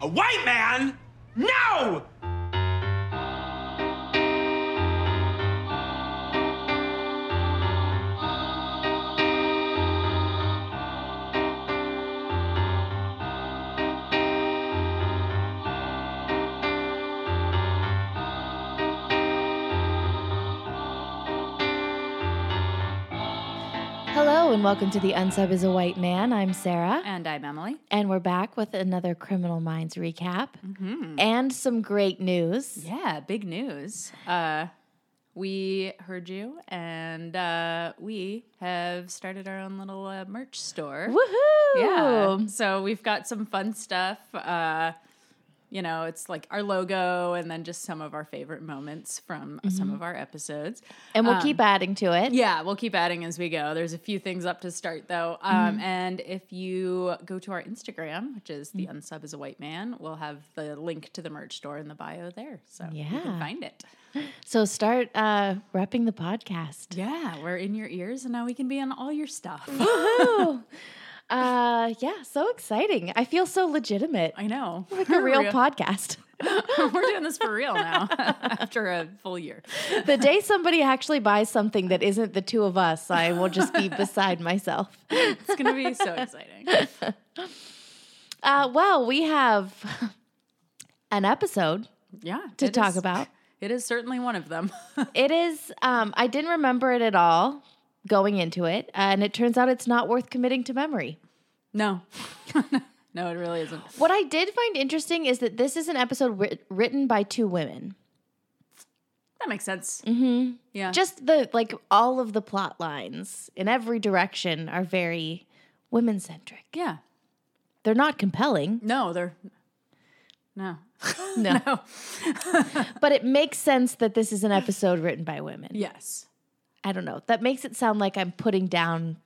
A white man? No! Welcome to the Unsub is a White Man. I'm Sarah. And I'm Emily. And we're back with another Criminal Minds recap and some great news. Yeah, big news. Uh, we heard you, and uh, we have started our own little uh, merch store. Woohoo! Yeah. So we've got some fun stuff. Uh, you know, it's like our logo and then just some of our favorite moments from some of our episodes. And we'll keep adding to it. Yeah, we'll keep adding as we go. There's a few things up to start though. Um, And if you go to our Instagram, which is the unsub is a white man, we'll have the link to the merch store in the bio there. So yeah. you can find it. So start uh, repping the podcast. Yeah, we're in your ears and now we can be on all your stuff. Uh, yeah, so exciting. I feel so legitimate. I know. Like a real podcast. we're doing this for real now after a full year. The day somebody actually buys something that isn't the two of us, I will just be beside myself. It's going to be so exciting. Uh, well, we have an episode Yeah. to talk is- about. It is certainly one of them. It is. Um, I didn't remember it at all going into it, and it turns out it's not worth committing to memory. no. no, it really isn't. What I did find interesting is that this is an episode writ- written by two women. That makes sense. Mm-hmm. Yeah. Just the like all of the plot lines in every direction are very women centric. yeah. They're not compelling, No, they're. No. no, no. but it makes sense that this is an episode written by women. Yes. I don't know. That makes it sound like I'm putting down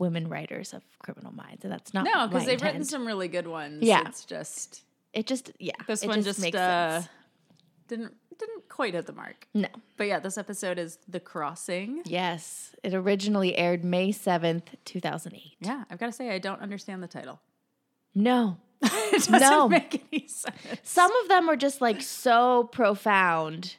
women writers of Criminal Minds, and that's not No, because they've written some really good ones. Yeah. It's just It just yeah. this it one just, makes uh, didn't didn't quite hit the mark. No. But yeah, this episode is The Crossing. Yes, it originally aired May seventh, two thousand eight. Yeah, I've got to say I don't understand the title. No, it doesn't No. make any sense. some of them are just like so profound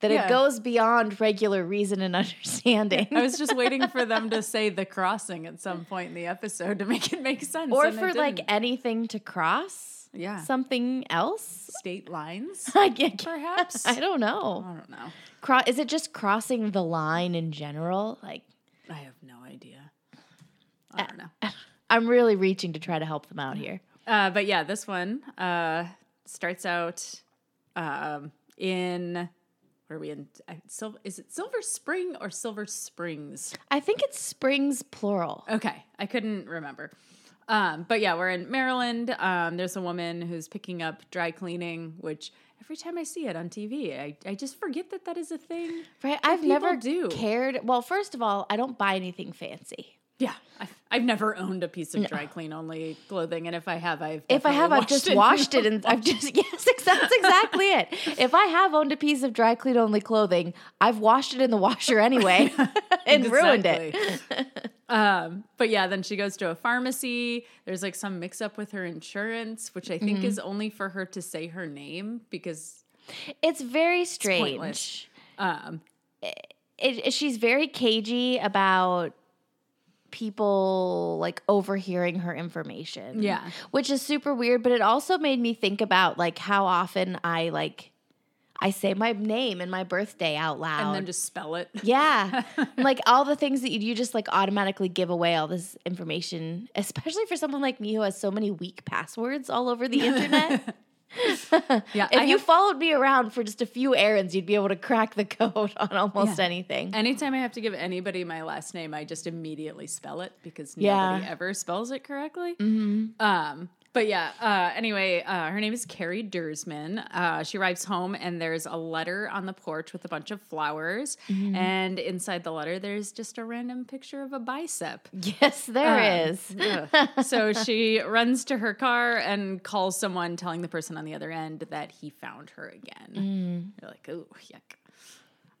that Yeah. it goes beyond regular reason and understanding. I was just waiting for them to say The Crossing at some point in the episode to make it make sense. or for like anything to cross. Yeah. something else. state lines, I get perhaps. I don't know. I don't know. Cro- is it just crossing the line in general? Like I have no idea. I don't know. I'm really reaching to try to help them out here. Uh, but yeah, this one uh, starts out um, in are we in? Sil- is it Silver Spring or Silver Springs? I think it's springs plural. Okay, I couldn't remember. Um, but yeah, we're in Maryland. Um, there's a woman who's picking up dry cleaning, which every time I see it on TV, I, I just forget that that is a thing. Right? I've never do. cared. Well, first of all, I don't buy anything fancy. Yeah, I've, I've never owned a piece of dry clean only clothing, and if I have, I've If I have, I've just washed it and I've just yes, that's exactly it. If I have owned a piece of dry clean only clothing, I've washed it in the washer anyway and ruined it. Um, but yeah, then she goes to a pharmacy. There's like some mix up with her insurance, which I Mm-hmm. think is only for her to say her name because It's very strange. um, it, it- she's very cagey about people like overhearing her information. Yeah. Which is super weird, but it also made me think about like how often I like I say my name and my birthday out loud. and then just spell it. yeah. like all the things that you, you just like automatically give away all this information, especially for someone like me who has so many weak passwords all over the internet. Yeah, if I you have- followed me around for just a few errands, you'd be able to crack the code on almost Yeah. anything. anytime I have to give anybody my last name, I just immediately spell it because Yeah. nobody ever spells it correctly. Mm-hmm. Um, but yeah, uh, anyway, uh, her name is Carrie Dersman. Uh, she arrives home and there's a letter on the porch with a bunch of flowers. Mm-hmm. And inside the letter, there's just a random picture of a bicep. Yes, there Um, is. so she runs to her car and calls someone, telling the person on the other end that he found her again. Mm. You're like, oh, yuck.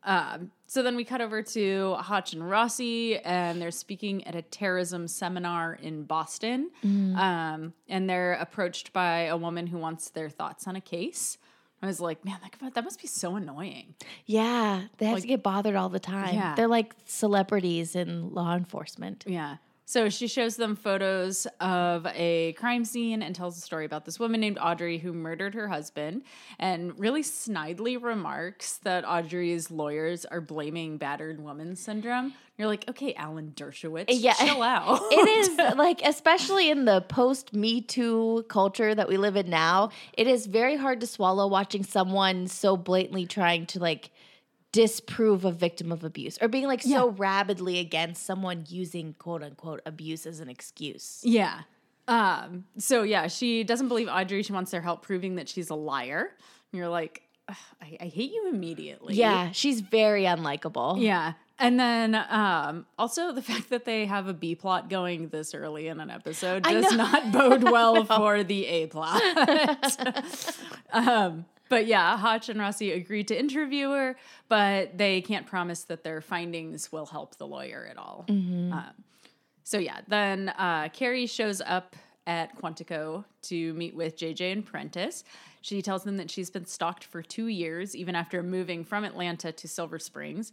Um, so then we cut over to Hotch and Rossi, and they're speaking at a terrorism seminar in Boston. Um, and they're approached by a woman who wants their thoughts on a case. I was like, man, that, that must be so annoying. Yeah, they have Like- to get bothered all the time. Yeah. They're like celebrities in law enforcement. Yeah. So she shows them photos of a crime scene and tells a story about this woman named Audrey who murdered her husband and really snidely remarks that Audrey's lawyers are blaming battered woman syndrome. You're like, okay, Alan Dershowitz, Yeah. chill out. It is like, especially in the post Me Too culture that we live in now, it is very hard to swallow watching someone so blatantly trying to like disprove a victim of abuse or being like so rabidly against someone using quote unquote abuse as an excuse. Yeah. Um, so yeah, she doesn't believe Audrey. She wants their help proving that she's a liar. And you're like, I, I hate you immediately. Yeah, she's very unlikable. Yeah. And then um, also the fact that they have a B plot going this early in an episode does not bode well for the A plot. um, but yeah, Hotch and Rossi agreed to interview her, but they can't promise that their findings will help the lawyer at all. Um, so yeah, then uh, Carrie shows up at Quantico to meet with JJ and Prentice. She tells them that she's been stalked for two years, even after moving from Atlanta to Silver Springs.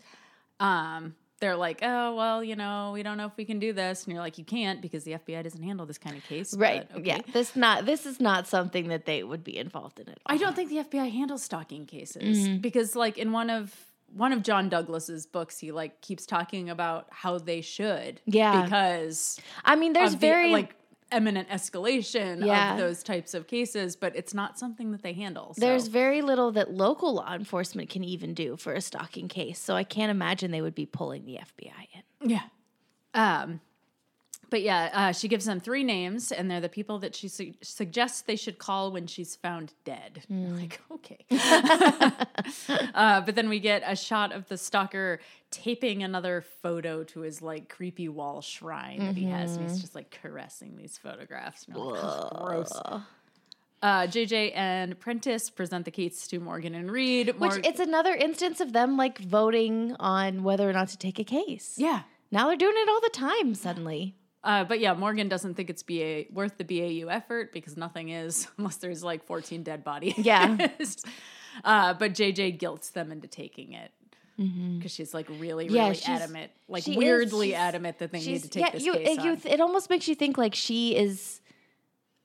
Um, they're like, oh, well, you know, we don't know if we can do this. And you're like, you can't because the FBI doesn't handle this kind of case. Right. okay. Yeah. This not this is not something that they would be involved in at all. I don't think the FBI handles stalking cases Mm-hmm. because, like, in one of one of John Douglas's books, he like keeps talking about how they should. Yeah. Because I mean, there's the, very like imminent escalation Yeah. of those types of cases, but it's not something that they handle. So. There's very little that local law enforcement can even do for a stalking case, so I can't imagine they would be pulling the FBI in. yeah. Um, but yeah, uh, she gives them three names, and they're the people that she su- suggests they should call when she's found dead. You're Like, okay. uh, but then we get a shot of the stalker taping another photo to his like creepy wall shrine that he has, and he's just like caressing these photographs. And like, "Ugh, gross. Uh, JJ and Prentice present the case to Morgan and Reid. Which it's another instance of them like voting on whether or not to take a case. yeah. Now they're doing it all the time suddenly. Uh, but yeah, Morgan doesn't think it's BA worth the BAU effort because nothing is unless there's like 14 dead bodies. Yeah. uh, but JJ guilts them into taking it because she's like really, really Yeah, adamant, like she is- weirdly adamant that they need to take yeah, this you, case it, you it almost makes you think like she is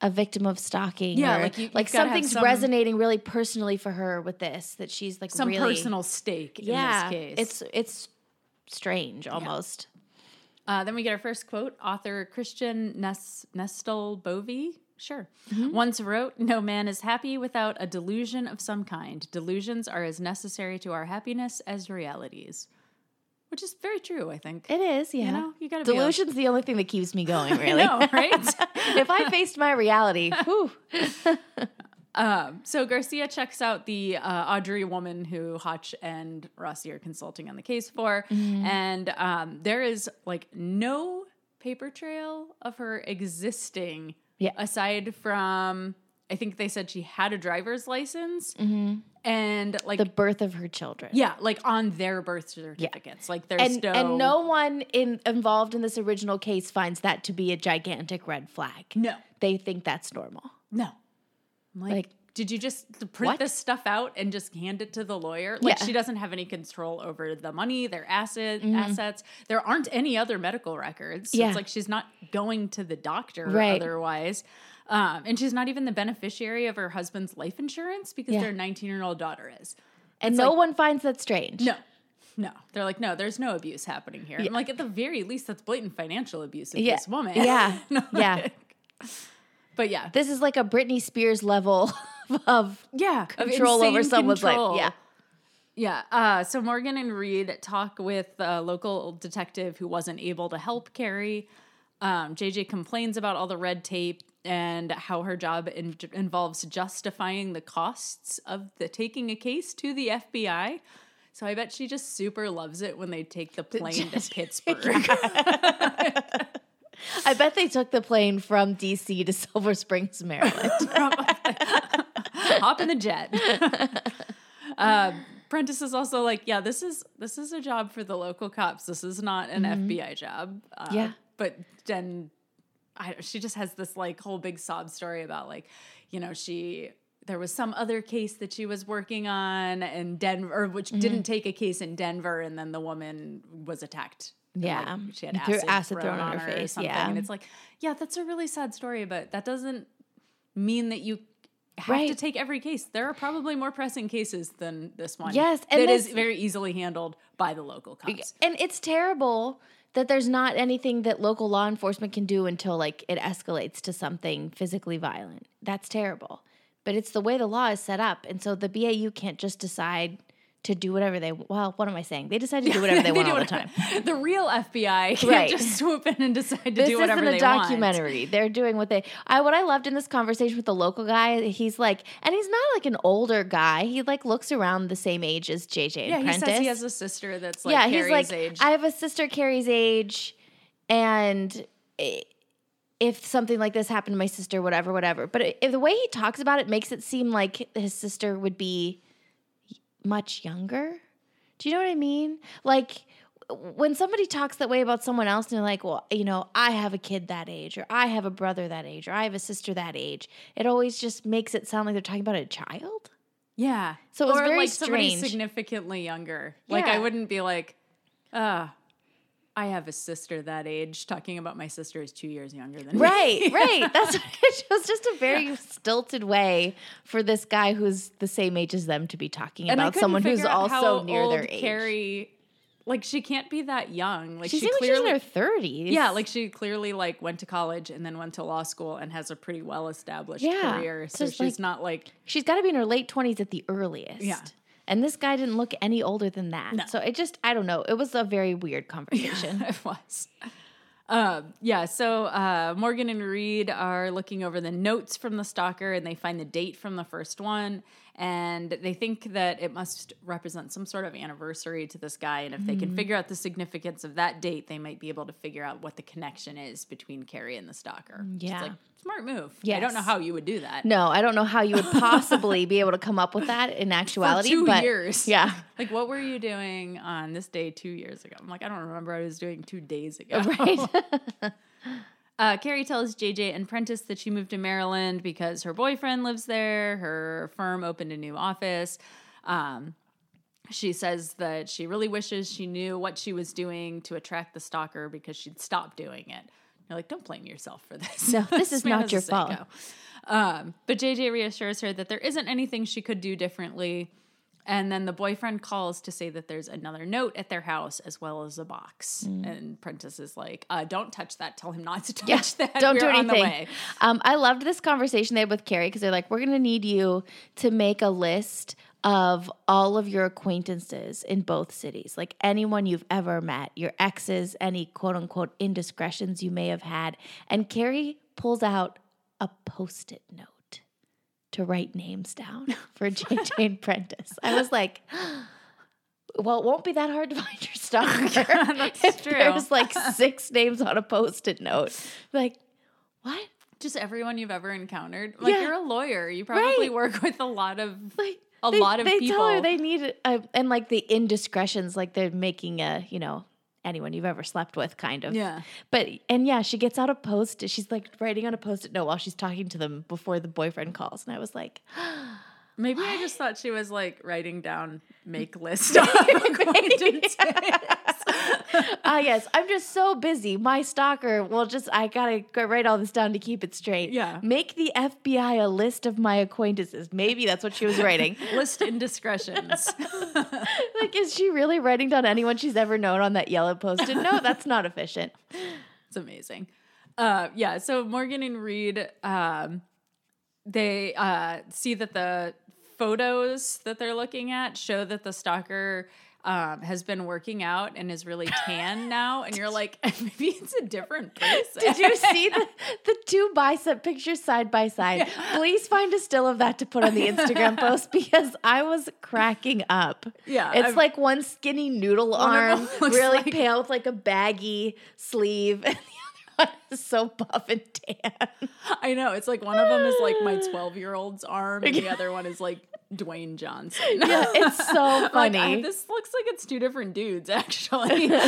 a victim of stalking. Yeah, or, like you- like you've gotta have something's some- resonating really personally for her with this. That she's like Some really personal stake yeah. in this case. It's it's strange almost. Uh, then we get our first quote. Author Christian Nes- Nestell Bovee, sure, Mm-hmm. once wrote, No man is happy without a delusion of some kind. Delusions are as necessary to our happiness as realities. Which is very true, I think. It is, yeah. You know, you gotta be Delusion's the only thing that keeps me going, really. No, right? if I faced my reality, whew, um, so Garcia checks out the uh, Audrey woman who Hotch and Rossi are consulting on the case for, Mm-hmm. and um, there is like no paper trail of her existing. Yeah. Aside from, I think they said she had a driver's license, and like the birth of her children. yeah, like on their birth certificates. Like there's And, no and no one in, involved in this original case finds that to be a gigantic red flag. no They think that's normal. no. Like, Like, did you just print what? this stuff out and just hand it to the lawyer? Like Yeah. she doesn't have any control over the money, their asset assets. There aren't any other medical records. So Mm-hmm. Yeah. it's like she's not going to the doctor Right. otherwise. Um, and she's not even the beneficiary of her husband's life insurance because Yeah. their 19 year old daughter is. And It's no like- one finds that strange. No. No, they're like, no, there's no abuse happening here. I'm like, at the very least, that's blatant financial abuse of Yeah. this woman. Yeah. No, Yeah. like- But yeah, This is like a Britney Spears level of yeah, of control over insane someone's control. life. Yeah. Yeah. Uh, so Morgan and Reid talk with a local detective who wasn't able to help Carrie. Um, JJ complains about all the red tape and how her job in- involves justifying the costs of the taking a case to the FBI. So I bet she just super loves it when they take the plane to Pittsburgh. I bet they took the plane from DC to Silver Springs, Maryland. Hop in the jet. uh, Prentice is also like, yeah, this is this is a job for the local cops. This is not an FBI job. Uh, Mm-hmm. Yeah. But Jen, I, she just has this like whole big sob story about like, you know, she there was some other case that she was working on in Denver, which Mm-hmm. didn't take a case in Denver, and then the woman was attacked. Yeah. like, she had Threw acid, acid thrown, on her her face, yeah. And it's like, yeah, that's a really sad story, but that doesn't mean that you have to take every case. There are probably more pressing cases than this one. Yes, and that is very easily handled by the local cops. And it's terrible that there's not anything that local law enforcement can do until like it escalates to something physically violent. That's terrible. But it's the way the law is set up. And so the BAU can't just decide to do whatever they well, what am I saying? They decide to do whatever they, want do all the time. The real FBI can't Right. just swoop in and decide to This do whatever isn't a they want. documentary. They're doing what they. I what I loved in this conversation with the local guy. He's like, and he's not like an older guy. He like looks around the same age as JJ Yeah, Apprentice. he says he has a sister that's like yeah, Carrie's he's like, age. I have a sister Carrie's age, and if something like this happened to my sister, whatever, whatever. But if the way he talks about it makes it seem like his sister would be much younger. Do you know what I mean? Like when somebody talks that way about someone else and they're like, well, you know, I have a kid that age, or I have a brother that age, or I have a sister that age, it always just makes it sound like they're talking about a child. yeah. So it was or very like somebody strange. significantly younger. Like I wouldn't be like, uh, I have a sister that age. Talking about my sister is two years younger than me. Right, right. That's it was just a very stilted way for this guy who's the same age as them to be talking And about someone who's also near their age. Carrie, like she can't be that young. Like she she like she's clearly, in her thirties. yeah, like she clearly like went to college and then went to law school and has a pretty well established Yeah. career. So So she's like- not like she's got to be in her late twenties at the earliest. Yeah. And this guy didn't look any older than that. No. So it just, I don't know. It was a very weird conversation. it was. Um, yeah, so uh, Morgan and Reid are looking over the notes from the stalker and they find the date from the first one. And they think that it must represent some sort of anniversary to this guy. And if they Mm-hmm. can figure out the significance of that date, they might be able to figure out what the connection is between Carrie and the stalker. Yeah. like, smart move. yeah I don't know how you would do that. no, I don't know how you would possibly be able to come up with that in For actuality. two but years. Yeah. Like, what were you doing on this day two years ago? I'm like, I don't remember. I was doing two days ago. Right. Uh, Carrie tells JJ and Prentice that she moved to Maryland because her boyfriend lives there. Her firm opened a new office. Um, she says that she really wishes she knew what she was doing to attract the stalker because she'd stop doing it. You're like, don't blame yourself for this. No, this is not your fault. Um, but JJ reassures her that there isn't anything she could do differently. And then the boyfriend calls to say that there's another note at their house as well as a box. And Prentice is like, uh, "Don't touch that. Tell him not to touch Mm. Yeah, that. don't We're do on the anything. way." Um, I loved this conversation they had with Carrie because they're like, we're going to need you to make a list of all of your acquaintances in both cities, like anyone you've ever met, your exes, any quote unquote indiscretions you may have had. And Carrie pulls out a post it note to write names down for JJ and Prentice. I was like, well, it won't be that hard to find your stalker. That's if true. There's like six names on a post-it note. Like, what? Just everyone you've ever encountered. Like Yeah. you're a lawyer. You probably Right. work with a lot of Like A they, lot of they tell her they need a, and like the indiscretions, like they're making a you know anyone you've ever slept with kind of. Yeah. But and yeah, she gets out a post. She's like writing on a post-it note while she's talking to them before the boyfriend calls, and I was like, Maybe I just thought she was like writing down make list of ah yes, I'm just so busy. My stalker will just I gotta go write all this down to keep it straight. Yeah. Make the FBI a list of my acquaintances. Maybe that's what she was writing. List indiscretions. like, is she really writing down anyone she's ever known on that yellow post-it? No, that's not efficient. It's amazing. Uh, yeah. So Morgan and Reid, um, they uh, see that the photos that they're looking at show that the stalker um, has been working out and is really tan now, and you're like, maybe it's a different person. Did you see the, the two bicep pictures side by side? Please find a still of that to put on the Instagram post because I was cracking up. Yeah, It's I've- like one skinny noodle One arm, really like- pale with like a baggy sleeve. And the one is so buff and tan. I know. It's like one of them is like my 12 year old's arm, and the other one is like Dwayne Johnson. Yeah, it's so I'm like, funny. I- this looks like it's two different dudes, actually.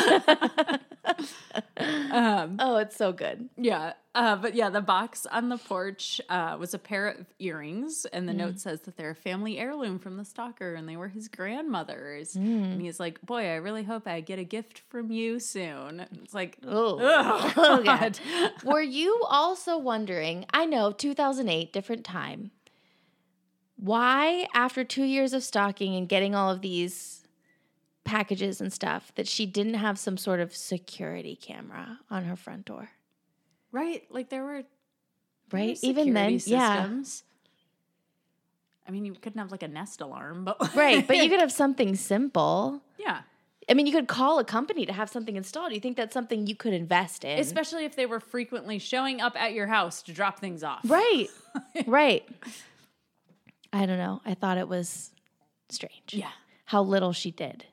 um, oh, it's so good. yeah. Uh, but yeah, the box on the porch uh, was a pair of earrings, and the note says that they're a family heirloom from the stalker, and they were his grandmother's. And he's like, "Boy, I really hope I get a gift from you soon." It's like, Oh, Oh, God. God. Were you also wondering? I know 2008, different time. Why, after two years of stalking and getting all of these packages and stuff, that she didn't have some sort of security camera on her front door? right? Like there were Right? Even then, security yeah. I mean, you couldn't have like a Nest alarm, but Right. But you could have something simple. yeah. I mean, you could call a company to have something installed. Do you think that's something you could invest in? Especially if they were frequently showing up at your house to drop things off. right. right. I don't know. I thought it was strange. Yeah. How little she did.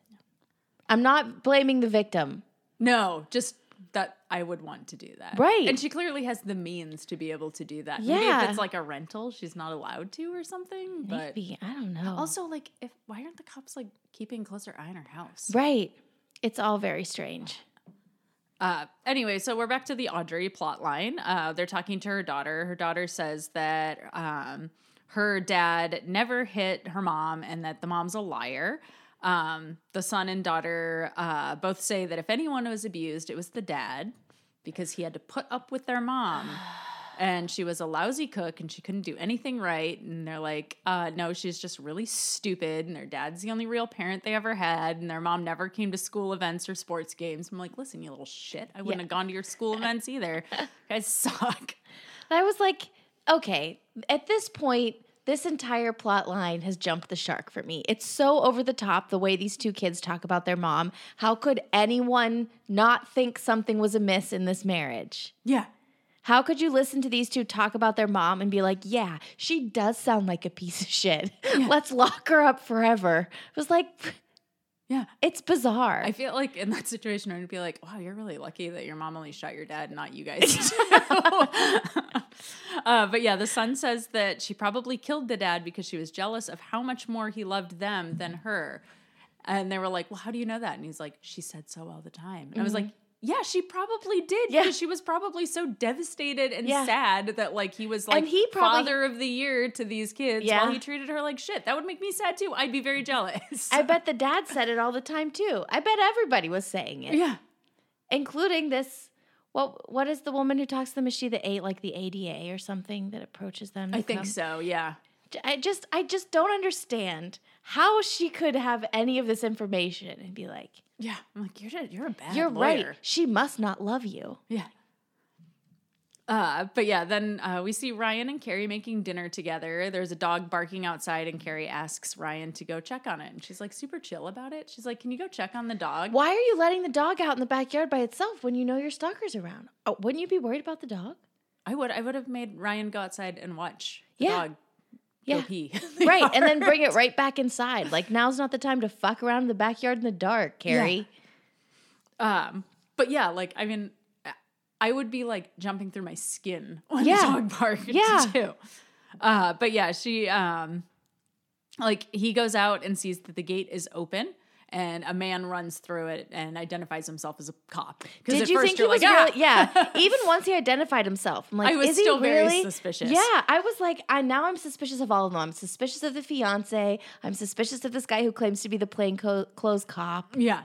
I'm not blaming the victim. No, just that I would want to do that. Right. And she clearly has the means to be able to do that. Maybe Yeah. if it's like a rental, she's not allowed to or something. But Maybe. I don't know. also, like, if why aren't the cops like keeping closer eye on her house? right. It's all very strange. Uh, anyway, so we're back to the Audrey plot line. Uh, they're talking to her daughter. Her daughter says that um, her dad never hit her mom and that the mom's a liar. Um, the son and daughter uh, both say that if anyone was abused, it was the dad because he had to put up with their mom. And she was a lousy cook and she couldn't do anything right. And they're like, uh, no, she's just really stupid. And their dad's the only real parent they ever had. And their mom never came to school events or sports games. I'm like, listen, you little shit. I wouldn't Yeah. have gone to your school events either. You guys suck. I was like, okay, at this point, this entire plot line has jumped the shark for me. It's so over the top the way these two kids talk about their mom. How could anyone not think something was amiss in this marriage? Yeah. How could you listen to these two talk about their mom and be like, yeah, she does sound like a piece of shit. Let's lock her up forever? It was like, Yeah. it's bizarre. I feel like in that situation, I'd be like, wow, you're really lucky that your mom only shot your dad, not you guys. uh, but yeah, the son says that she probably killed the dad because she was jealous of how much more he loved them than her. And they were like, well, how do you know that? And he's like, she said so all the time. And I was like, yeah, she probably did Mm-hmm. Yeah. because she was probably so devastated and Yeah. sad that like he was like And he probably- father of the year to these kids Yeah. while he treated her like shit. That would make me sad too. I'd be very jealous. I bet the dad said it all the time too. I bet everybody was saying it. yeah. including this. What what is the woman who talks to them? Is she the eight like the ADA or something that approaches them? I think come? so. Yeah. I just I just don't understand how she could have any of this information and be like, Yeah, I'm like you're a, you're a bad "You're lawyer. right. She must not love you." Yeah. Uh, but yeah, then uh, we see Ryan and Carrie making dinner together. There's a dog barking outside, and Carrie asks Ryan to go check on it. And she's like super chill about it. She's like, Can you go check on the dog? Why are you letting the dog out in the backyard by itself when you know your stalker's around? Oh, wouldn't you be worried about the dog? I would I would have made Ryan go outside and watch the Yeah. dog go Yeah. pee. right, and then bring it right back inside. Like now's not the time to fuck around in the backyard in the dark, Carrie. Um, but yeah, like I mean, I would be like jumping through my skin when Yeah. the dog barked Yeah. too. Uh, but yeah, she um, like he goes out and sees that the gate is open. And a man runs through it and identifies himself as a cop. Did at you first think he was like, "Ah!" really? Yeah. Even once he identified himself, I'm like, I was is he still very really? suspicious. Yeah, I was like, I now I'm suspicious of all of them. I'm suspicious of the fiance. I'm suspicious of this guy who claims to be the plain co- clothes cop. Yeah.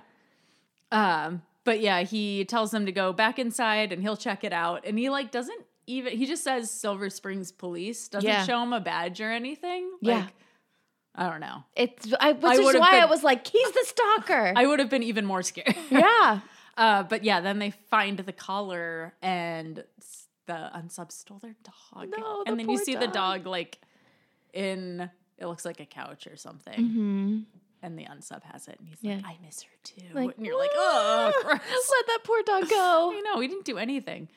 Um, but yeah, he tells them to go back inside and he'll check it out. And he like doesn't even he just says Silver Springs Police, doesn't Yeah. show him a badge or anything. Yeah. Like I don't know. It's I, which I is why I was like, he's the stalker. I would have been even more scared. yeah. Uh, but yeah, then they find the collar and the unsub stole their dog. No, the and then you see the dog. dog like in it looks like a couch or something. hmm And the unsub has it and he's Yeah. like, I miss her too. Like, and you're like, oh gross. let that poor dog go. I know, he didn't do anything.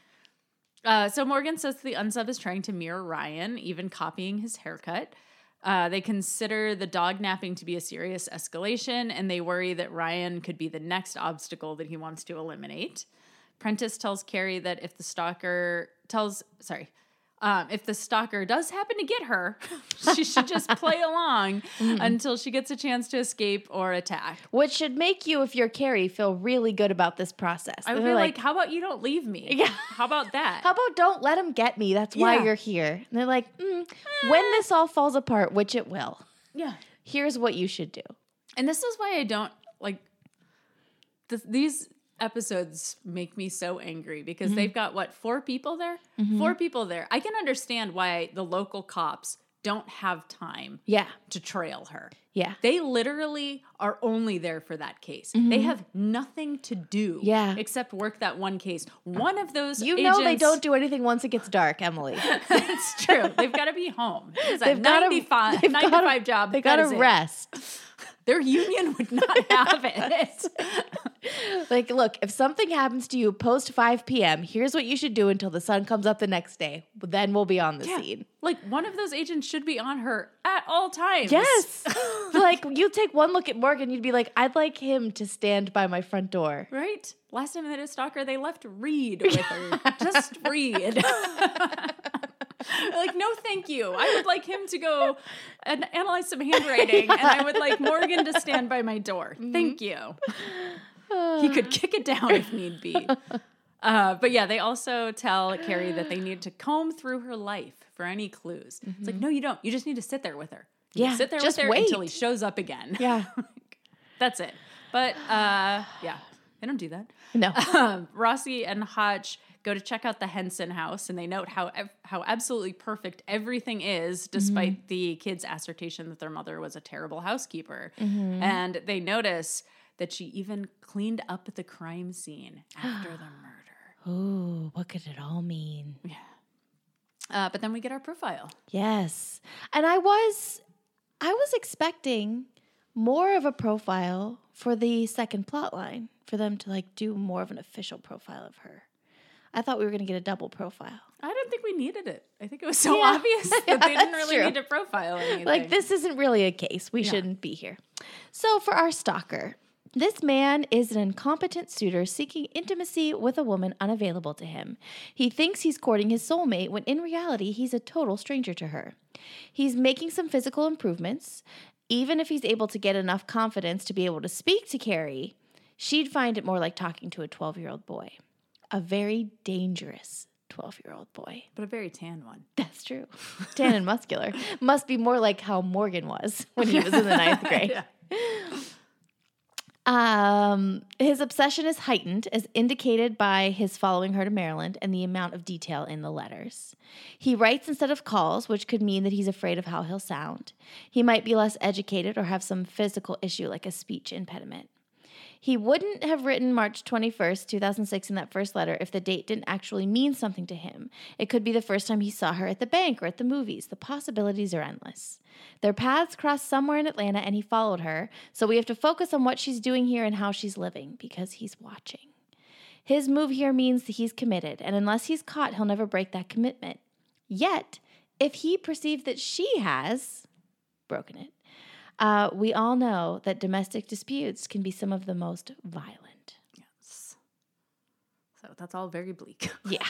Uh, so Morgan says the unsub is trying to mirror Ryan, even copying his haircut. Uh, they consider the dog napping to be a serious escalation, and they worry that Ryan could be the next obstacle that he wants to eliminate. Prentice tells Carrie that if the stalker tells, sorry, um, if the stalker does happen to get her, she should just play along until she gets a chance to escape or attack. Which should make you, if you're Carrie, feel really good about this process. I would be like, how about you don't leave me? Yeah. How about that? How about don't let him get me? That's why Yeah. you're here. And they're like, mm, when this all falls apart, which it will, yeah. here's what you should do. And this is why I don't like th- these episodes make me so angry because Mm-hmm. they've got what four people there? Four people there. I can understand why the local cops don't have time Yeah. to trail her. Yeah. They literally are only there for that case. They have nothing to do Mm-hmm. Yeah. except work that one case. One of those You know they don't do anything once it gets dark, Emily. That's true. They've got to be home. It's They've gotta- 95, they've 9 to gotta- 5 job. They That gotta rest. Their union would not have it. Like, look, if something happens to you post 5 p.m., here's what you should do until the sun comes up the next day. Then we'll be on the Yeah. scene. Like one of those agents should be on her at all times. Yes. like, you take one look at Morgan, you'd be like, I'd like him to stand by my front door. Right? Last time they did a stalker, they left Reid with her. Just Reid. like, no, thank you. I would like him to go and analyze some handwriting, and I would like Morgan to stand by my door. Thank mm-hmm. you. He could kick it down if need be. Uh, but yeah, they also tell Carrie that they need to comb through her life for any clues. It's like, no, you don't. You just need to sit there with her. You Yeah, sit there just with her until he shows up again. Yeah. That's it. But uh, yeah, they don't do that. No. Um, Rossi and Hotch go to check out the Henson house, and they note how ev- how absolutely perfect everything is, despite the kids' assertion that their mother was a terrible housekeeper. And they notice that she even cleaned up the crime scene after the murder. Ooh, what could it all mean? Uh, but then we get our profile. Yes. And I was I was expecting more of a profile for the second plot line, for them to like do more of an official profile of her. I thought we were going to get a double profile. I don't think we needed it. I think it was so Yeah. obvious that they didn't really true. need to profile anything. Like this isn't really a case. We shouldn't be here. So for our stalker, this man is an incompetent suitor seeking intimacy with a woman unavailable to him. He thinks he's courting his soulmate when in reality he's a total stranger to her. He's making some physical improvements. Even if he's able to get enough confidence to be able to speak to Carrie, she'd find it more like talking to a 12 year old boy. A very dangerous 12 year old boy. but a very tan one. That's true. Tan and muscular. Must be more like how Morgan was when he was in the ninth grade. Yeah. Um, his obsession is heightened, as indicated by his following her to Maryland and the amount of detail in the letters. He writes instead of calls, which could mean that he's afraid of how he'll sound. He might be less educated or have some physical issue like a speech impediment. He wouldn't have written March 21st, 2006 in that first letter if the date didn't actually mean something to him. It could be the first time he saw her at the bank or at the movies. The possibilities are endless. Their paths crossed somewhere in Atlanta and he followed her, so we have to focus on what she's doing here and how she's living because he's watching. His move here means that he's committed, and unless he's caught, he'll never break that commitment. Yet, if he perceived that she has broken it, uh, we all know that domestic disputes can be some of the most violent. Yes. So that's all very bleak. Yeah.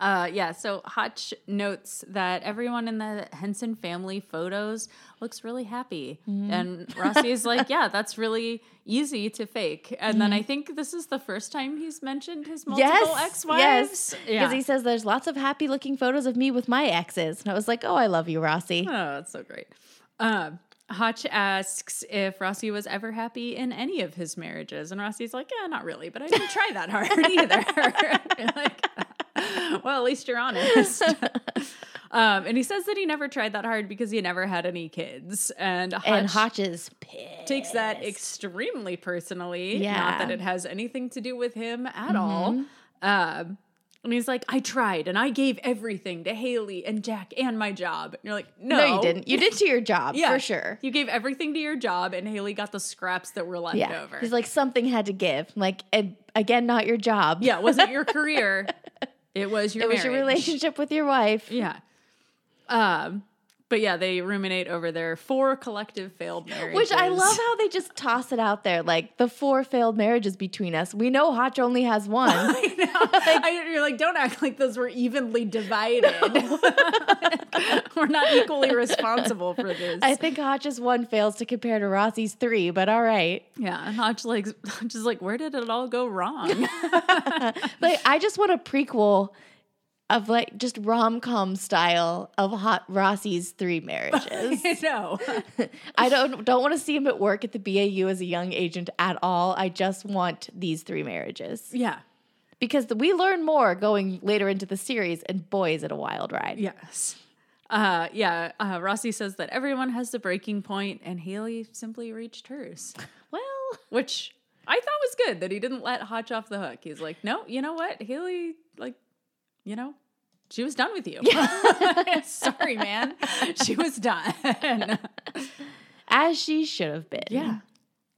Uh, yeah, so Hotch notes that everyone in the Henson family photos looks really happy. Mm-hmm. And Rossi is like, yeah, that's really easy to fake. And then Mm-hmm. I think this is the first time he's mentioned his multiple Yes. ex-wives. Yes. Because Yeah. he says there's lots of happy looking photos of me with my exes. And I was like, oh, I love you, Rossi. Oh, that's so great. Um, Hotch asks if Rossi was ever happy in any of his marriages. And Rossi's like, yeah, not really, but I didn't try that hard either. Like, well, at least you're honest. um, and he says that he never tried that hard because he never had any kids. And Hotch, and Hotch is pissed. takes that extremely personally. Yeah. Not that it has anything to do with him at all. Um, and he's like, I tried and I gave everything to Haley and Jack and my job. And you're like, no, no, you didn't. You did to your job, yeah, for sure. You gave everything to your job, and Haley got the scraps that were left Yeah. over. He's like, something had to give. Like, "And again, not your job. yeah, it wasn't your career. It was your It was your relationship with your wife. Yeah. Um, But yeah, they ruminate over their four collective failed marriages. Which I love how they just toss it out there, like the four failed marriages between us. We know Hotch only has one. I know. I, you're like, don't act like those were evenly divided. we're not equally responsible for this. I think Hotch's one fails to compare to Rossi's three, but all right. yeah, and Hotch like, Hotch is like, where did it all go wrong? Like I just want a prequel of like just rom com style of Hot Rossi's three marriages. no. I don't don't want to see him at work at the BAU as a young agent at all. I just want these three marriages Yeah. because we learn more going later into the series, and boy, is it a wild ride. Yes. Uh, yeah. Uh, Rossi says that everyone has the breaking point, and Haley simply reached hers, Well, which I thought was good that he didn't let Hotch off the hook. He's like, no, you know what, Haley, like, you know, she was done with you. Sorry, man, she was done. as she should have been. Yeah.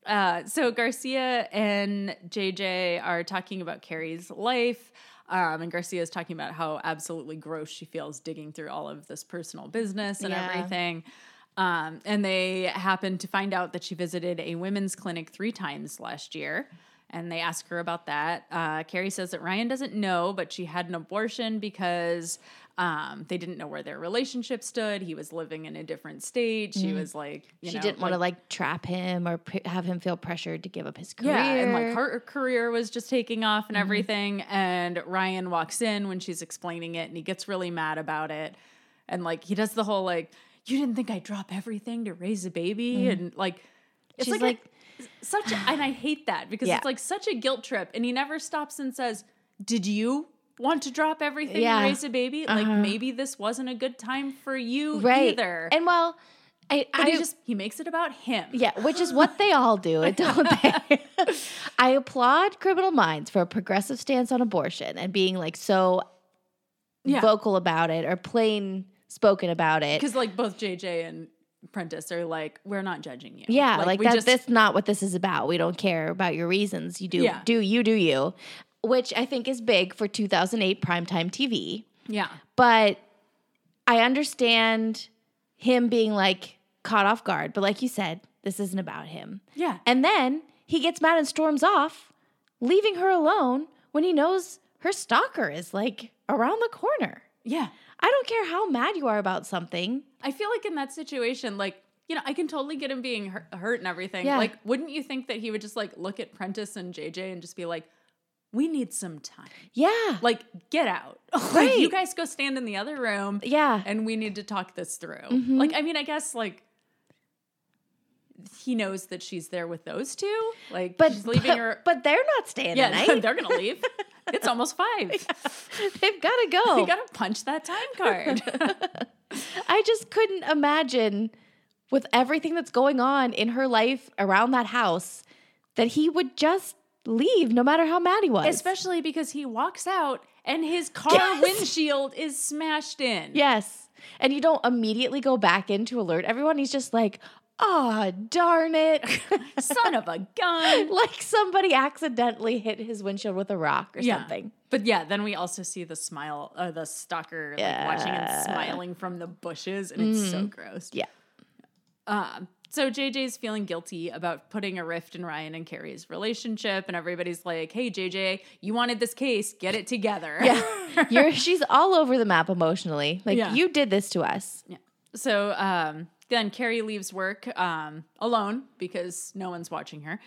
Uh, so Garcia and JJ are talking about Carrie's life. Um, and Garcia is talking about how absolutely gross she feels digging through all of this personal business and Yeah. everything. Um, and they happen to find out that she visited a women's clinic three times last year. And they ask her about that. Uh, Carrie says that Ryan doesn't know, but she had an abortion because um, they didn't know where their relationship stood. He was living in a different state. She was like, you She know, didn't want to like trap him or p- have him feel pressured to give up his career. yeah, and like her career was just taking off Mm-hmm. and everything. And Ryan walks in when she's explaining it and he gets really mad about it. And like he does the whole like, you didn't think I'd drop everything to raise a baby? And like, it's. She's like, like- such, a, and I hate that because Yeah. it's like such a guilt trip. And he never stops and says, Did you want to drop everything Yeah. and raise a baby? Like Uh-huh. maybe this wasn't a good time for you right. either. And well, I, I he just, he makes it about him. Yeah, which is what they all do, don't they? I applaud Criminal Minds for a progressive stance on abortion and being like so Yeah. vocal about it or plain spoken about it. Because like both JJ and Prentice are like, we're not judging you. Yeah, like, we that, just that's not what this is about. We don't care about your reasons. You do Yeah. do you do you, which I think is big for 2008 primetime TV. yeah, But I understand him being like caught off guard. But like you said, this isn't about him. yeah, And then he gets mad and storms off, leaving her alone when he knows her stalker is like around the corner. yeah. I don't care how mad you are about something. I feel like in that situation, like you know, I can totally get him being hurt, and everything. Yeah. Like, wouldn't you think that he would just like look at Prentice and JJ and just be like, "We need some time. Yeah. Like, get out. like, you guys go stand in the other room." yeah. and we need to talk this through. Mhm. Like, I mean, I guess like he knows that she's there with those two. Like, But she's leaving but, her. but they're not staying yeah, the night. they're gonna leave. It's almost five. They've got to go. You gotta punch that time card. I just couldn't imagine with everything that's going on in her life around that house that he would just leave no matter how mad he was. Especially because he walks out and his car Yes. windshield is smashed in. Yes. And you don't immediately go back in to alert everyone. He's just like, oh, darn it. Son of a gun. like somebody accidentally hit his windshield with a rock or something. But yeah, then we also see the smile, uh, the stalker like watching and smiling from the bushes, and it's so gross. Yeah. Um, so JJ's feeling guilty about putting a rift in Ryan and Carrie's relationship, and everybody's like, "Hey, JJ, you wanted this case, get it together." Yeah. You're she's all over the map emotionally. Like Yeah. you did this to us. Yeah. So um, then Carrie leaves work um, alone because no one's watching her,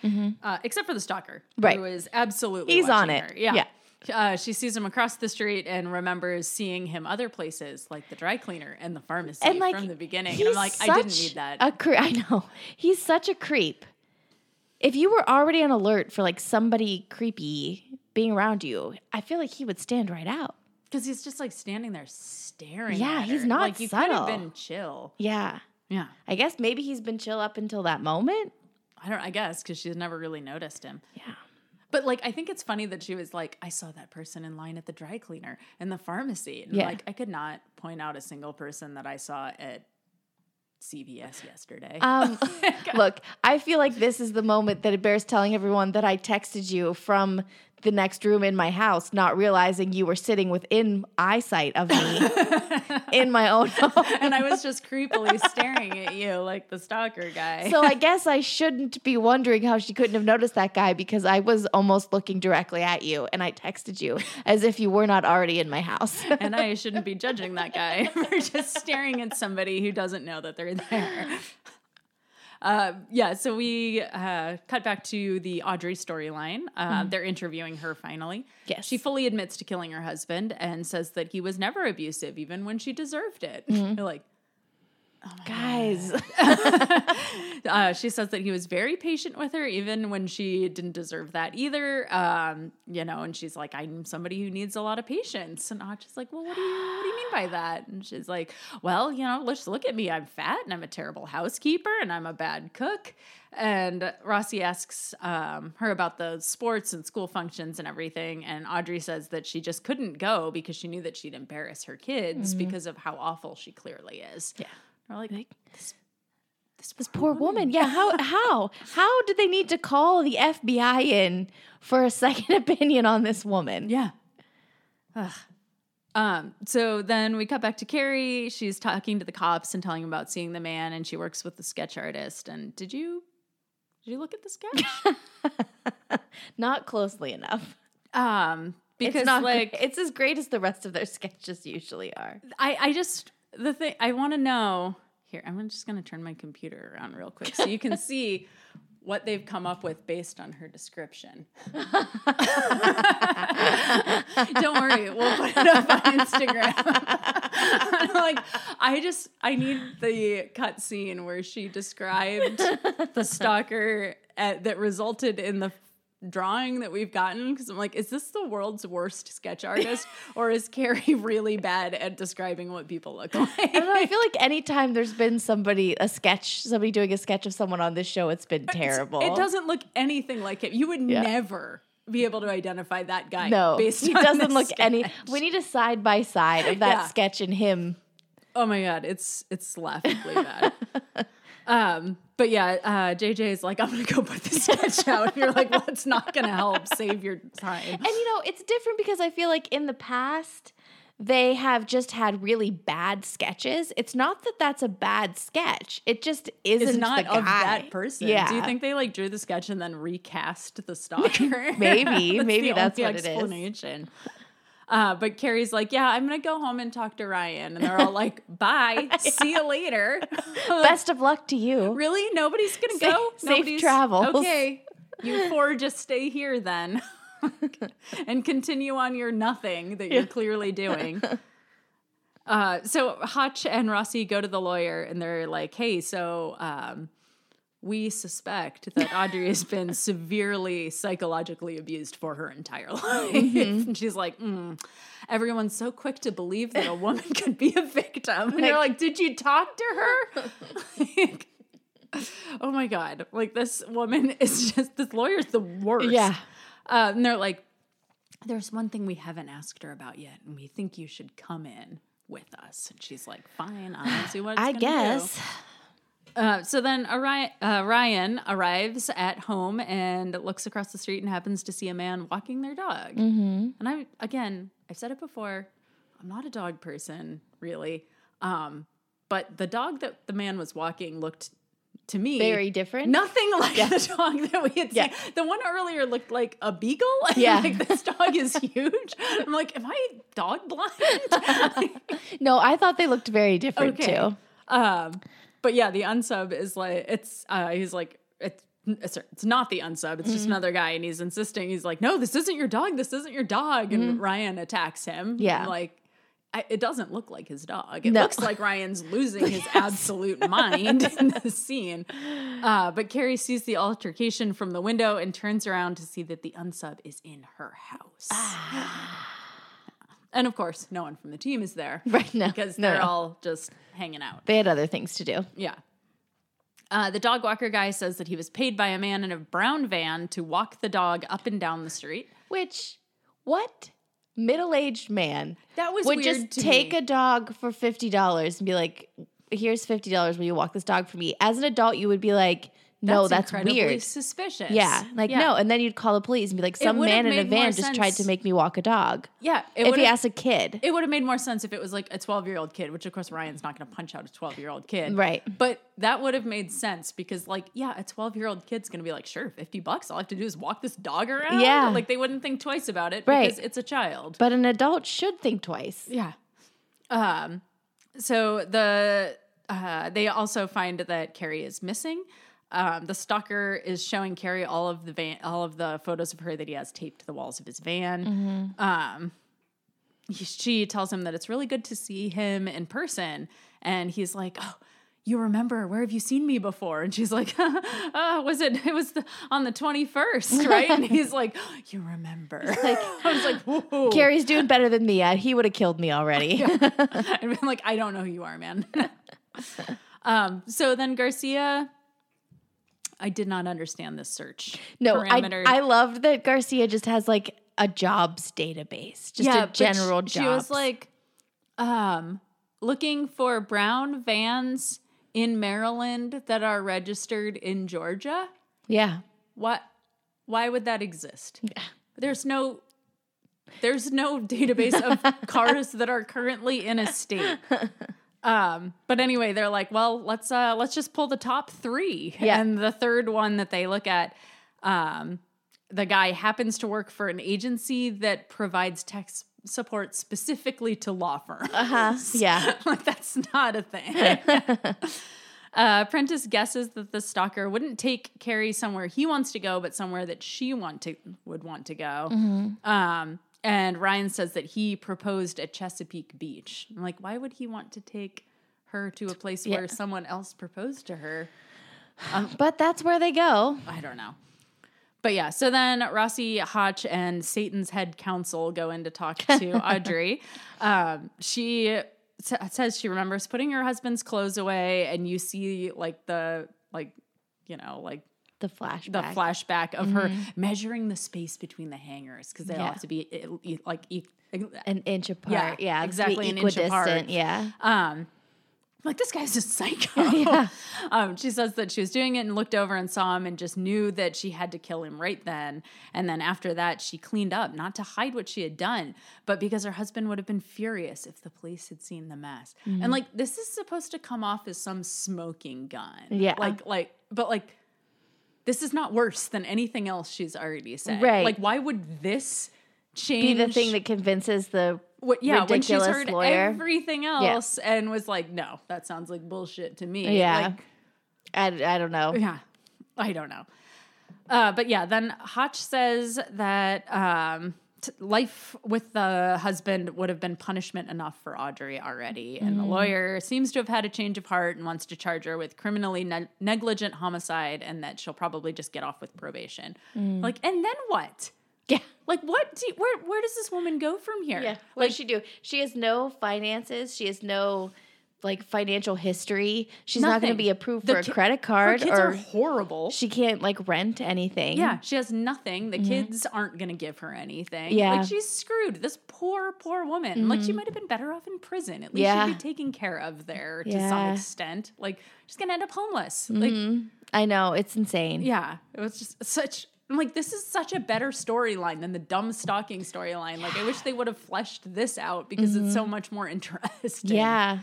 uh, except for the stalker, Mm-hmm. Right. Who is absolutely He's on it. her. Yeah. Yeah. Uh, she sees him across the street and remembers seeing him other places like the dry cleaner and the pharmacy And like from the beginning. And I'm like, I didn't need that. A cre- I know. He's such a creep. If you were already on alert for like somebody creepy being around you, I feel like he would stand right out. Because he's just like standing there staring. Yeah, he's not like you could have subtle. been chill. Yeah. Yeah, I guess maybe he's been chill up until that moment. I don't. I guess because she's never really noticed him. Yeah. But like, I think it's funny that she was like, I saw that person in line at the dry cleaner and the pharmacy, and Yeah. like, I could not point out a single person that I saw at CVS yesterday. Um, look, I feel like this is the moment that it bears telling everyone that I texted you from the next room in my house, not realizing you were sitting within eyesight of me in my own home. and I was just creepily staring at you like the stalker guy. So I guess I shouldn't be wondering how she couldn't have noticed that guy because I was almost looking directly at you and I texted you as if you were not already in my house. and I shouldn't be judging that guy for just staring at somebody who doesn't know that they're there. Uh, yeah, so we uh, cut back to the Audrey storyline. Uh, They're interviewing her finally. Yes. She fully admits to killing her husband and says that he was never abusive, even when she deserved it. You're like, Guys, uh, she says that he was very patient with her, even when she didn't deserve that either. Um, you know, and she's like, "I'm somebody who needs a lot of patience." And Audrey's like, "Well, what do you what do you mean by that?" And she's like, "Well, you know, let's look at me. I'm fat, and I'm a terrible housekeeper, and I'm a bad cook." And Rossi asks um, her about the sports and school functions and everything, and Audrey says that she just couldn't go because she knew that she'd embarrass her kids because of how awful she clearly is. Yeah. We're like, this, this poor woman. Yeah, how how how did they need to call the FBI in for a second opinion on this woman? Yeah. Ugh. Um, so then we cut back to Carrie. She's talking to the cops and telling them about seeing the man, and she works with the sketch artist. And did you did you look at the sketch? Not closely enough. um, because it's not like like it's as great as the rest of their sketches usually are. I, I just the thing I want to know here. I'm just going to turn my computer around real quick so you can see what they've come up with based on her description. Don't worry, we'll put it up on Instagram. Like, I just I need the cut scene where she described the stalker at, that resulted in the drawing that we've gotten because I'm like, is this the world's worst sketch artist, or is Carrie really bad at describing what people look like? I don't know. I feel like anytime there's been somebody a sketch, somebody doing a sketch of someone on this show, it's been terrible. It doesn't look anything like him. You would Yeah. never be able to identify that guy. No, based he doesn't look any. We need a side by side of that Yeah. sketch and him. Oh my god, it's it's laughably bad. Um, but yeah, uh, JJ is like, I'm gonna go put the sketch out. And you're like, well, it's not gonna help save your time. And you know, it's different because I feel like in the past they have just had really bad sketches. It's not that that's a bad sketch. It just isn't It's not of that person. Yeah. Do you think they like drew the sketch and then recast the stalker? Maybe. Maybe the that's what it is. Uh, but Carrie's like, yeah, I'm gonna go home and talk to Ryan, and they're all like, bye, see you later. Best of luck to you. Really? Nobody's gonna Safe- go? safe Nobody's, travels. Okay. You four just stay here then. and continue on your nothing that you're clearly doing. Uh, so Hotch and Rossi go to the lawyer and they're like, hey, so um, we suspect that Audrey has been severely psychologically abused for her entire life. And she's like, mm, everyone's so quick to believe that a woman could be a victim. And you're like, did you talk to her? Like, oh my God. Like, this woman is just, this lawyer's the worst. Yeah. Uh, and they're like, there's one thing we haven't asked her about yet, and we think you should come in with us. And she's like, fine, I'll see what I gonna do." Uh, so then Ari- uh, Ryan arrives at home and looks across the street and happens to see a man walking their dog. Mm-hmm. And I, again, I've said it before, I'm not a dog person, really. Um, but the dog that the man was walking looked to me Very different. Nothing like the dog that we had seen. The one earlier looked like a beagle. Yeah. like this dog is huge. I'm like, am I dog blind? No, I thought they looked very different too. Um, but yeah, the unsub is like it's. Uh, he's like it's. It's it's not the unsub. It's Mm-hmm. just another guy, and he's insisting. He's like, "No, this isn't your dog. This isn't your dog." And Ryan attacks him. Mm-hmm. Yeah. like I, it doesn't look like his dog. It No. looks like Ryan's losing his absolute mind in the scene. Uh, but Carrie sees the altercation from the window and turns around to see that the unsub is in her house. And of course, no one from the team is there, Right, no, Because no, they're no. all just hanging out. They had other things to do. Yeah. Uh, the dog walker guy says that he was paid by a man in a brown van to walk the dog up and down the street. Which, what middle-aged man That was would just take me. a dog for fifty dollars and be like, "Here's fifty dollars. Will you walk this dog for me?" As an adult, you would be like, no, that's, incredibly weird. Suspicious. Yeah, like Yeah. no, and then you'd call the police and be like, some man in a van just tried to make me walk a dog. Yeah. If he asked a kid, It would have made more sense if it was like a 12 year old kid, which of course Ryan's not going to punch out a 12 year old kid. Right. But that would have made sense because, like, yeah, a 12 year old kid's going to be like, sure, 50 bucks. All I have to do is walk this dog around. Yeah. Like, they wouldn't think twice about it Right. because it's a child. but an adult should think twice. Yeah. Um, so the uh, they also find that Carrie is missing. Um, the stalker is showing Carrie all of the van, all of the photos of her that he has taped to the walls of his van. Um, he- she tells him that it's really good to see him in person, and he's like, "Oh, you remember? Where have you seen me before?" And she's like, uh, "Was it? It was the, on the twenty first, right?" And he's like, "You remember?" Like, I was like, "Whoa." Carrie's doing better than me. I, he would have killed me already. I'd been like, I don't know who you are, man. um, so then Garcia, I did not understand this search. no, I, parameter. I loved that Garcia just has like a jobs database, just a general she, job. She was like, um, looking for brown vans in Maryland that are registered in Georgia. yeah, What? Why would that exist? Yeah. There's no. There's no database of cars that are currently in a state. Um, but anyway, they're like, well, let's uh let's just pull the top three. Yeah. And the third one that they look at, um, the guy happens to work for an agency that provides tech support specifically to law firms. uh-huh. yeah, like that's not a thing. uh, Prentiss guesses that the stalker wouldn't take Carrie somewhere he wants to go, but somewhere that she want to would want to go. Um, and Ryan says that he proposed at Chesapeake Beach. I'm like, why would he want to take her to a place Yeah. where someone else proposed to her? but that's where they go. I don't know. But yeah, so then Rossi Hotch and Satan's head counsel go in to talk to Audrey. Um, she s- says she remembers putting her husband's clothes away, and you see like the like you know like The flashback. the flashback of her measuring the space between the hangers because they all Yeah. have to be like an inch apart. Yeah, Yeah, exactly, an inch apart. Yeah. um like this guy's a psycho. um, she says that she was doing it and looked over and saw him and just knew that she had to kill him right then. And then after that, she cleaned up, not to hide what she had done, but because her husband would have been furious if the police had seen the mess. Mm-hmm. And like this is supposed to come off as some smoking gun. Yeah. Like like but like this is not worse than anything else she's already said. Right. Like why would this change Be the thing that convinces the what, yeah, when she's ridiculous heard lawyer. everything else and was like, no, that sounds like bullshit to me. Yeah. Like, I, I don't know. yeah, I don't know. Uh, but yeah, then Hotch says that um, t- life with the husband would have been punishment enough for Audrey already. And the mm. lawyer seems to have had a change of heart and wants to charge her with criminally ne- negligent homicide and that she'll probably just get off with probation. Mm. Like, and then what? Yeah. Like, what? Do you- where, where does this woman go from here? Yeah. What does she do? She has no finances. She has no like financial history. She's not going to be approved The for a ki- credit card Her kids or are horrible. she can't like rent anything. Yeah, she has nothing. The kids aren't going to give her anything. Mm-hmm. Yeah. Mm-hmm. Like she's screwed. This poor, poor woman. Like she might have been better off in prison. At least Yeah. she'd be taken care of there to some extent. Like she's going to end up homeless. Like, I know. It's insane. yeah, it was just such. I'm like, this is such a better storyline than the dumb stalking storyline. Like, I wish they would have fleshed this out because it's so much more interesting. Mm-hmm. Yeah.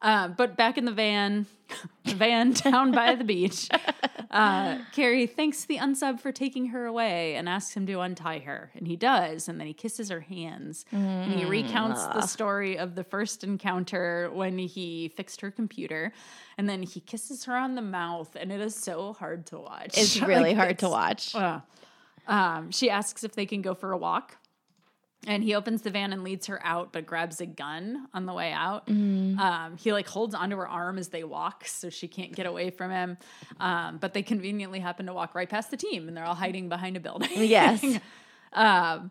Um, but back in the van, van down by the beach, uh, Carrie thanks the unsub for taking her away and asks him to untie her. And he does. And then he kisses her hands. And he recounts the story of the first encounter when he fixed her computer. And then he kisses her on the mouth. And it is so hard to watch. It's really Like, hard to watch. uh, um, she asks if they can go for a walk. And he opens the van and leads her out, but grabs a gun on the way out. Mm-hmm. Um, he like holds onto her arm as they walk, so she can't get away from him. Um, but they conveniently happen to walk right past the team, and they're all hiding behind a building. Yes. um,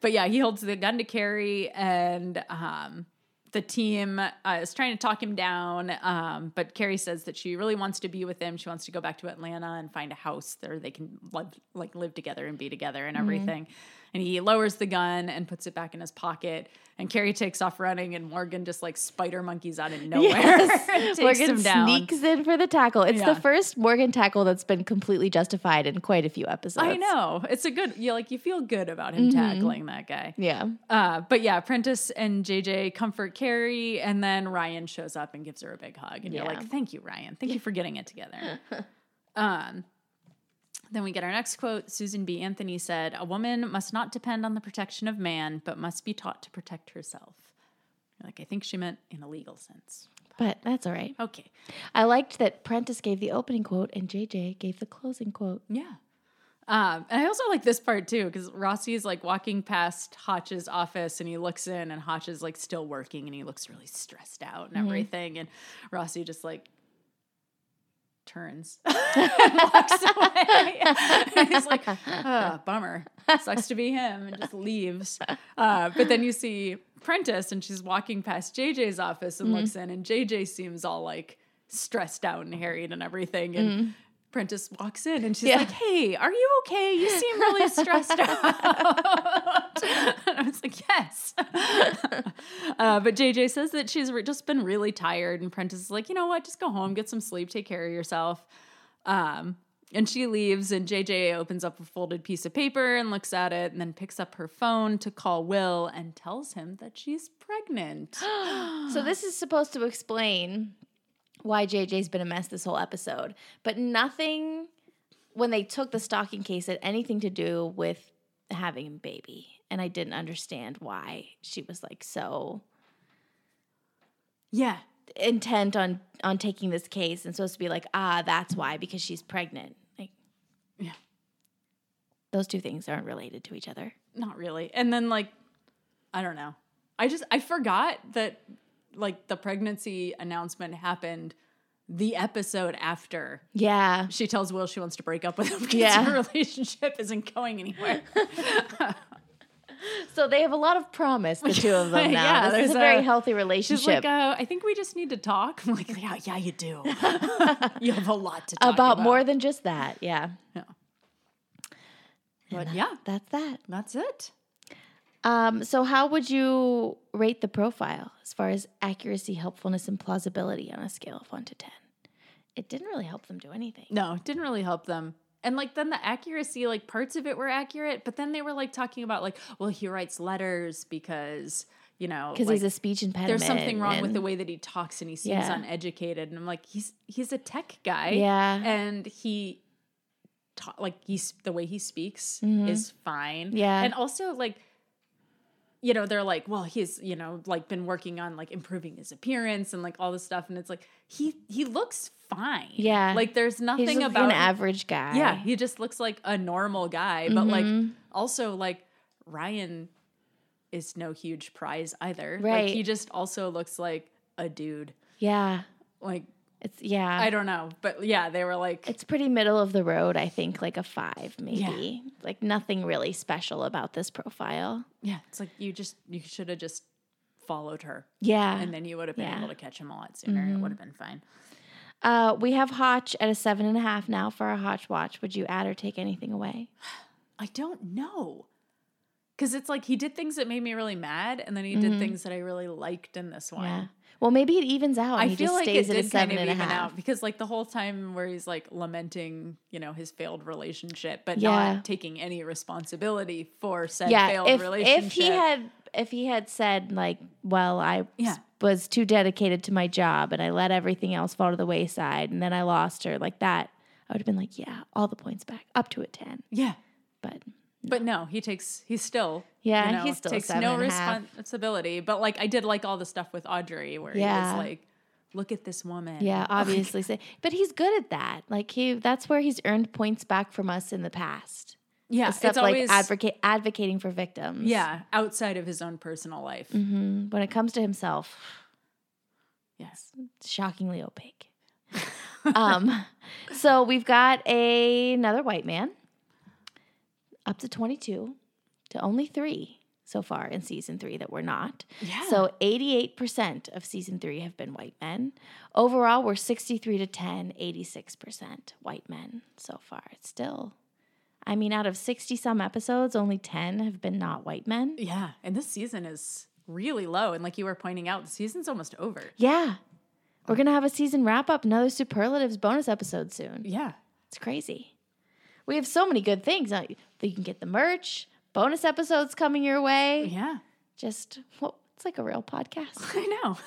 but yeah, he holds the gun to Carrie, and um, the team uh, is trying to talk him down. Um, but Carrie says that she really wants to be with him. She wants to go back to Atlanta and find a house there they can live, like live together and be together and everything. And he lowers the gun and puts it back in his pocket. And Carrie takes off running, and Morgan just like spider monkeys out of nowhere. takes Morgan sneaks in for the tackle. It's Yeah. the first Morgan tackle that's been completely justified in quite a few episodes. I know. It's a good, you like, you feel good about him tackling that guy. Yeah. Uh, but yeah, Prentiss and JJ comfort Carrie, and then Ryan shows up and gives her a big hug, and you're like, "Thank you, Ryan. Thank you for getting it together." um, then we get our next quote. Susan B. Anthony said, "A woman must not depend on the protection of man, but must be taught to protect herself." Like, I think she meant in a legal sense. But that's all right. Okay, I liked that Prentiss gave the opening quote and JJ gave the closing quote. yeah. Um, and I also like this part too because Rossi is like walking past Hotch's office and he looks in and Hotch is like still working and he looks really stressed out and everything. And Rossi just like turns and walks away. he's like, oh, bummer. Sucks to be him and just leaves. Uh, but then you see Prentiss and she's walking past JJ's office and mm-hmm. looks in and JJ seems all like stressed out and harried and everything. And mm-hmm. Prentiss walks in and she's Yeah. like, Hey, are you okay? You seem really stressed out. and I was like, Yes. uh, but JJ says that she's re- just been really tired. And Prentiss is like, You know what? Just go home, get some sleep, take care of yourself. Um, and she leaves, and JJ opens up a folded piece of paper and looks at it, and then picks up her phone to call Will and tells him that she's pregnant. So this is supposed to explain why JJ's been a mess this whole episode, but nothing when they took the stalking case had anything to do with having a baby, and I didn't understand why she was like so yeah. intent on on taking this case and supposed to be like ah that's why because she's pregnant. Like Yeah. those two things aren't related to each other. Not really. And then like I don't know. I just I forgot that like the pregnancy announcement happened the episode after Yeah. she tells Will she wants to break up with him because Yeah. her relationship isn't going anywhere. So they have a lot of promise, the two of them now. Yeah, this is there's a very a- healthy She's relationship. like, uh, I think we just need to talk. I'm like, yeah, yeah, you do. you have a lot to talk about, about. more than just that. Yeah. Yeah. But yeah, That's that. that's it. Um, so how would you rate the profile as far as accuracy, helpfulness, and plausibility on a scale of one to ten? It didn't really help them do anything. No, it didn't really help them. And like then the accuracy, like parts of it were accurate, but then they were like talking about like, well, he writes letters because you know Because like, he's a speech impediment. there's something wrong with the way that he talks and he seems Yeah. uneducated. And I'm like, he's he's a tech guy, Yeah. and he ta- like he's the way he speaks Mhm. is fine, Yeah. and also like. You know, they're like, well, he's, you know, like been working on like improving his appearance and like all this stuff. And it's like, he he looks fine. Yeah. Like there's nothing like about an average guy. yeah, he just looks like a normal guy, but like Mhm. also like Ryan is no huge prize either. Right. Like he just also looks like a dude. Yeah. Like It's yeah. I don't know, but yeah, they were like it's pretty middle of the road, I think, like a five, maybe. Like nothing really special about this profile. yeah, it's like you just you should have just followed her Yeah. and then you would have been Yeah. able to catch him a lot sooner. It would have been fine. Uh, we have Hotch at a seven and a half now for our Hotch watch. Would you add or take anything away? I don't know. Cause it's like he did things that made me really mad, and then he did mm-hmm. things that I really liked in this one. Yeah. Well, maybe it evens out. And I he feel just like stays it did kind of and a even half. out because like the whole time where he's like lamenting, you know, his failed relationship, but Yeah. not taking any responsibility for said Yeah, failed if relationship. if he had if he had said like, well, I Yeah. was too dedicated to my job and I let everything else fall to the wayside and then I lost her like that, I would have been like, yeah, all the points back up to a ten. yeah, But but no, he takes he's still Yeah, you know, he's still takes no and a half. responsibility. But like I did like all the stuff with Audrey where Yeah. he was like, look at this woman. yeah, obviously, say, but he's good at that. Like he, that's where he's earned points back from us in the past. yeah, stuff it's like advocate advocating for victims. yeah outside of his own personal life. hmm When it comes to himself, Yes, shockingly opaque. um, so we've got a, another white man up to 22 to only three so far in season three that we're not. Yeah. So 88% of season three have been white men. Overall, we're 63 to 10, 86% white men so far. It's still I mean, out of 60 some episodes, only 10 have been not white men. Yeah. And this season is really low. And like you were pointing out, the season's almost over. Yeah. We're going to have a season wrap up, another superlatives bonus episode soon. Yeah. It's crazy. We have so many good things. You can get the merch, bonus episodes coming your way. Yeah. Just, well, it's like a real podcast. I know.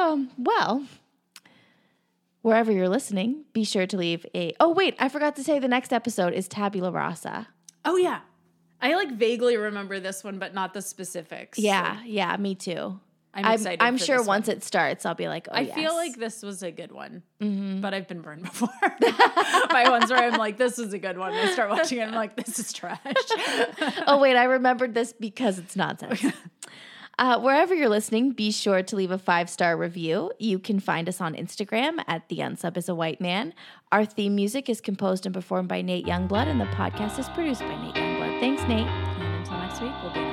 Um, well, wherever you're listening, be sure to leave a. Oh, wait, I forgot to say the next episode is Tabula Rasa. Oh, yeah. I like vaguely remember this one, but not the specifics. Yeah, yeah, me too. I'm I'm, excited I'm sure once one. it starts, I'll be like, oh, I feel like this was a good one, but I've been burned before by ones where I'm like, this is a good one. I start watching it, I'm like, this is trash. oh, wait, I remembered this because it's nonsense. Uh, wherever you're listening, be sure to leave a five star review. You can find us on Instagram at The Unsub is a White Man. Our theme music is composed and performed by Nate Youngblood, and the podcast is produced by Nate Youngblood. Thanks, Nate. and until next week, we'll be